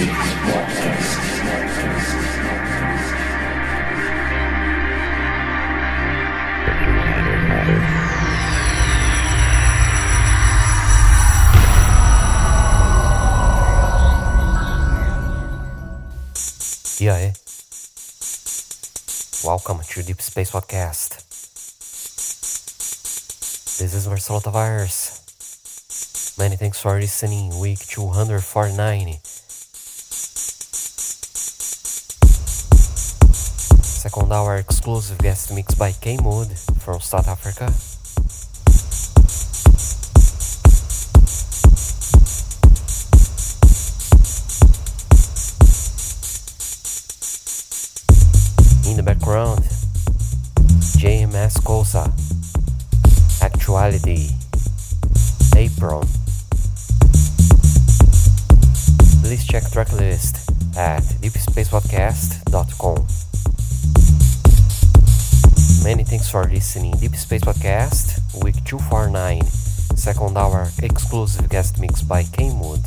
E aí? Welcome to Deep Space Podcast. This is Marcelo Tavares. Many thanks for listening. Week 249. Second hour exclusive guest mix by K Mood from South Africa. In the background, JMS Kosa, Actuality, Apron. Please check tracklist at deepspacepodcast.com. Many thanks for listening. Deep Space Podcast, week 249, second hour exclusive guest mix by K Mood.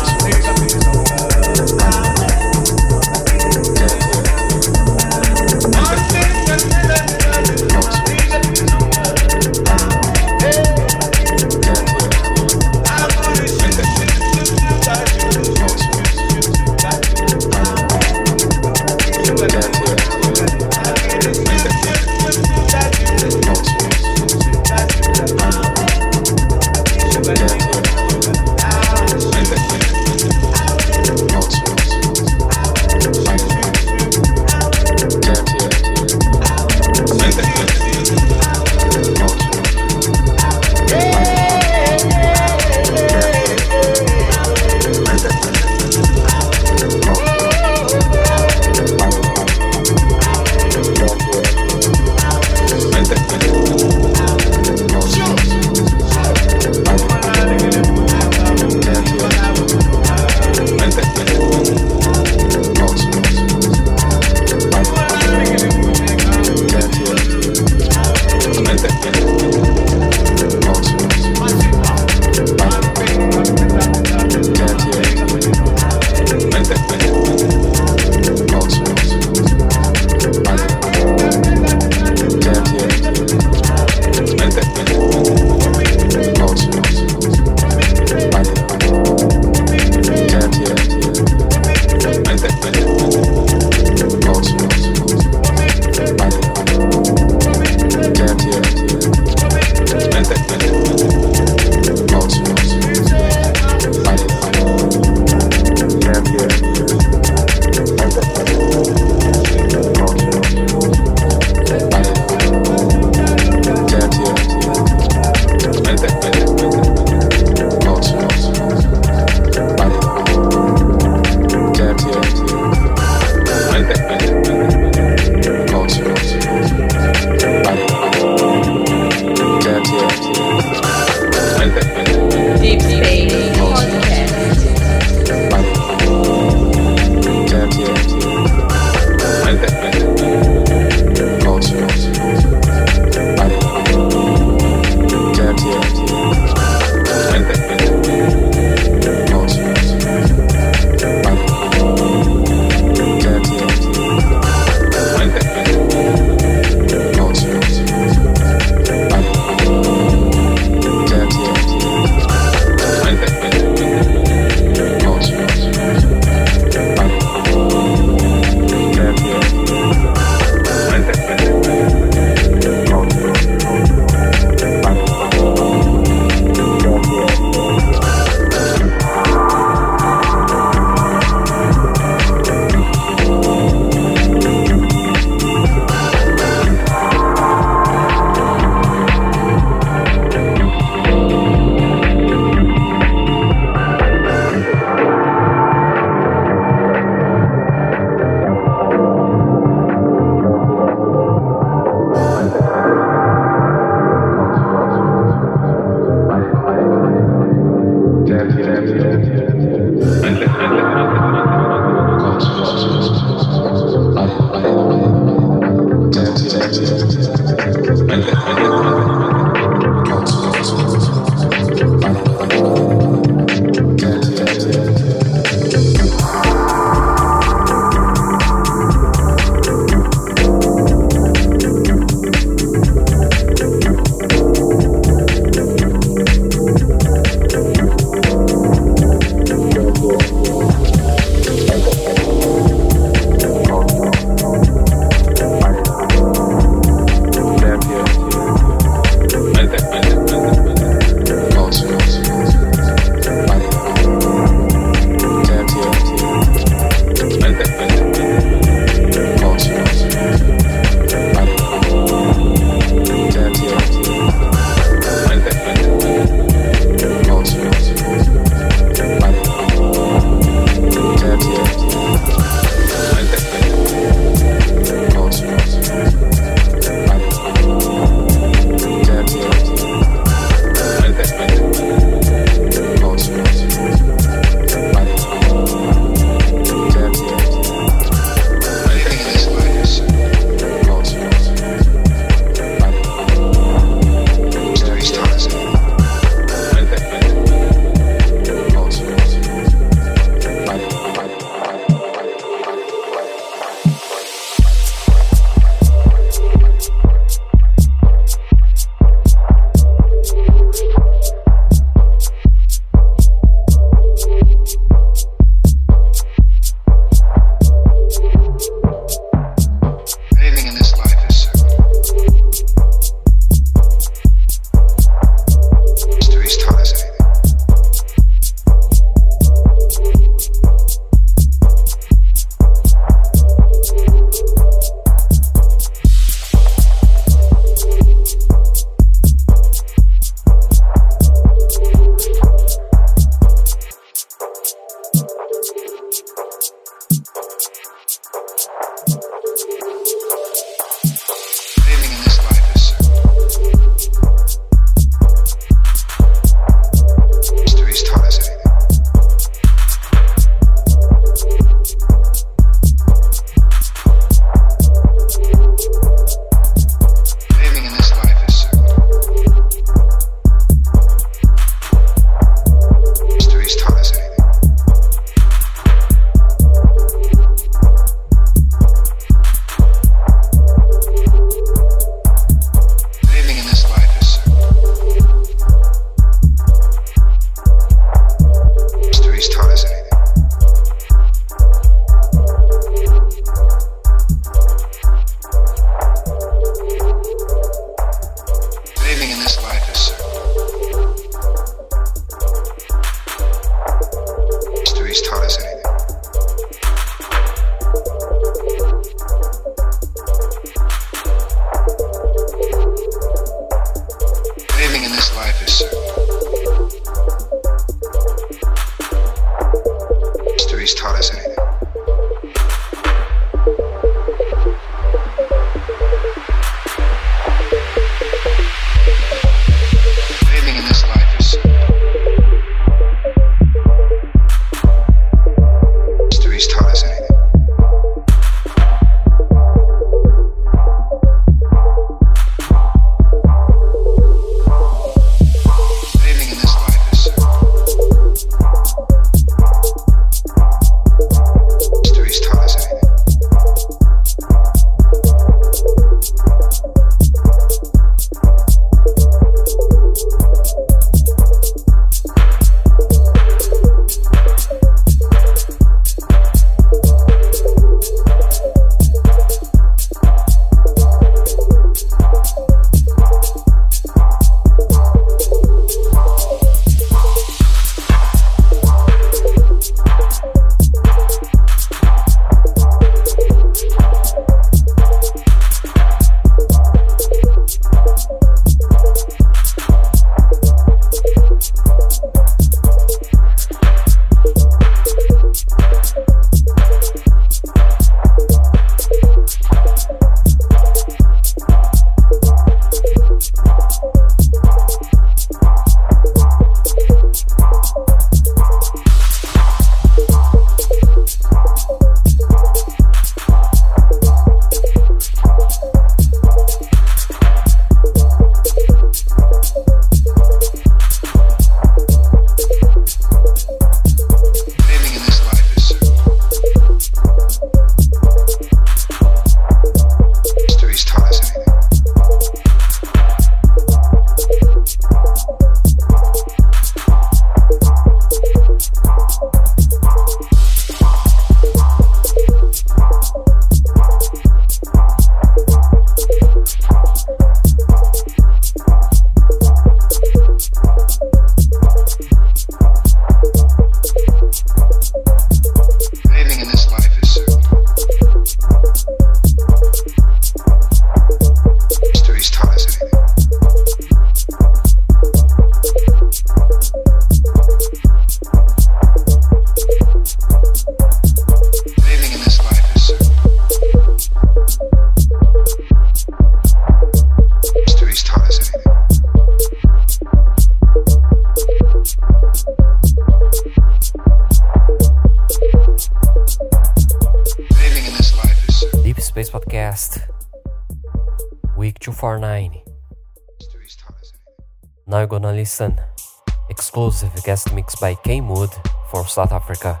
Exclusive guest mix by K Mood for South Africa.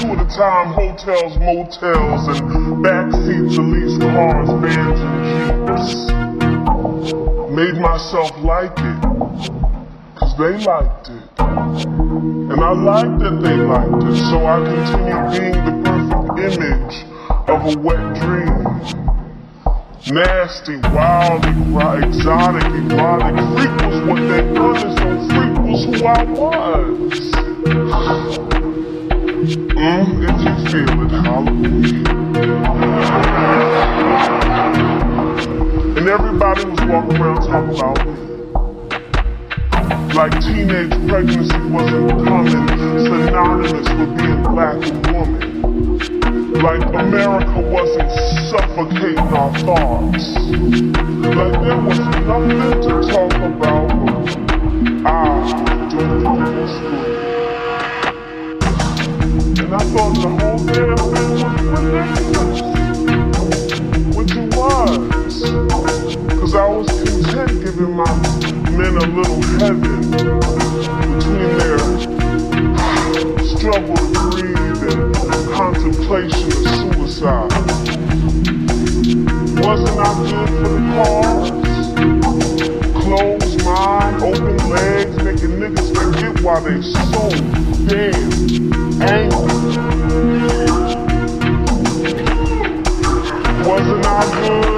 Two at a time, hotels, motels, and backseats of leased cars, vans, and jeeps. Made myself like it, cause they liked it. And I liked that they liked it, so I continued being the perfect image of a wet dream. Nasty, wild, exotic, erotic. Freak was what they wanted, so freak was who I was. It. And everybody was walking around talking about me. Like teenage pregnancy wasn't coming, synonymous with being black and woman. Like America wasn't suffocating our thoughts. Like there was nothing to talk about I don't do. And I thought the whole damn thing was ridiculous. Which it was. Cause I was content giving my men a little heaven between their struggle to breathe and contemplation of suicide. Wasn't I good for the cause? Closed mind, open legs, making niggas forget why they so damn angry. Wasn't I good?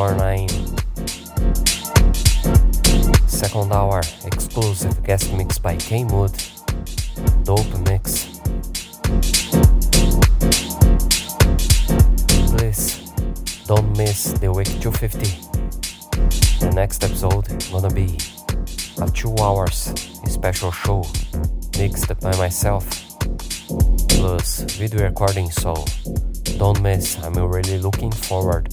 Week 249. Second hour exclusive guest mix by K Mood. Dope mix. Please don't miss the week 250. The next episode gonna be a two hours special show mixed by myself plus video recording so don't miss i'm really looking forward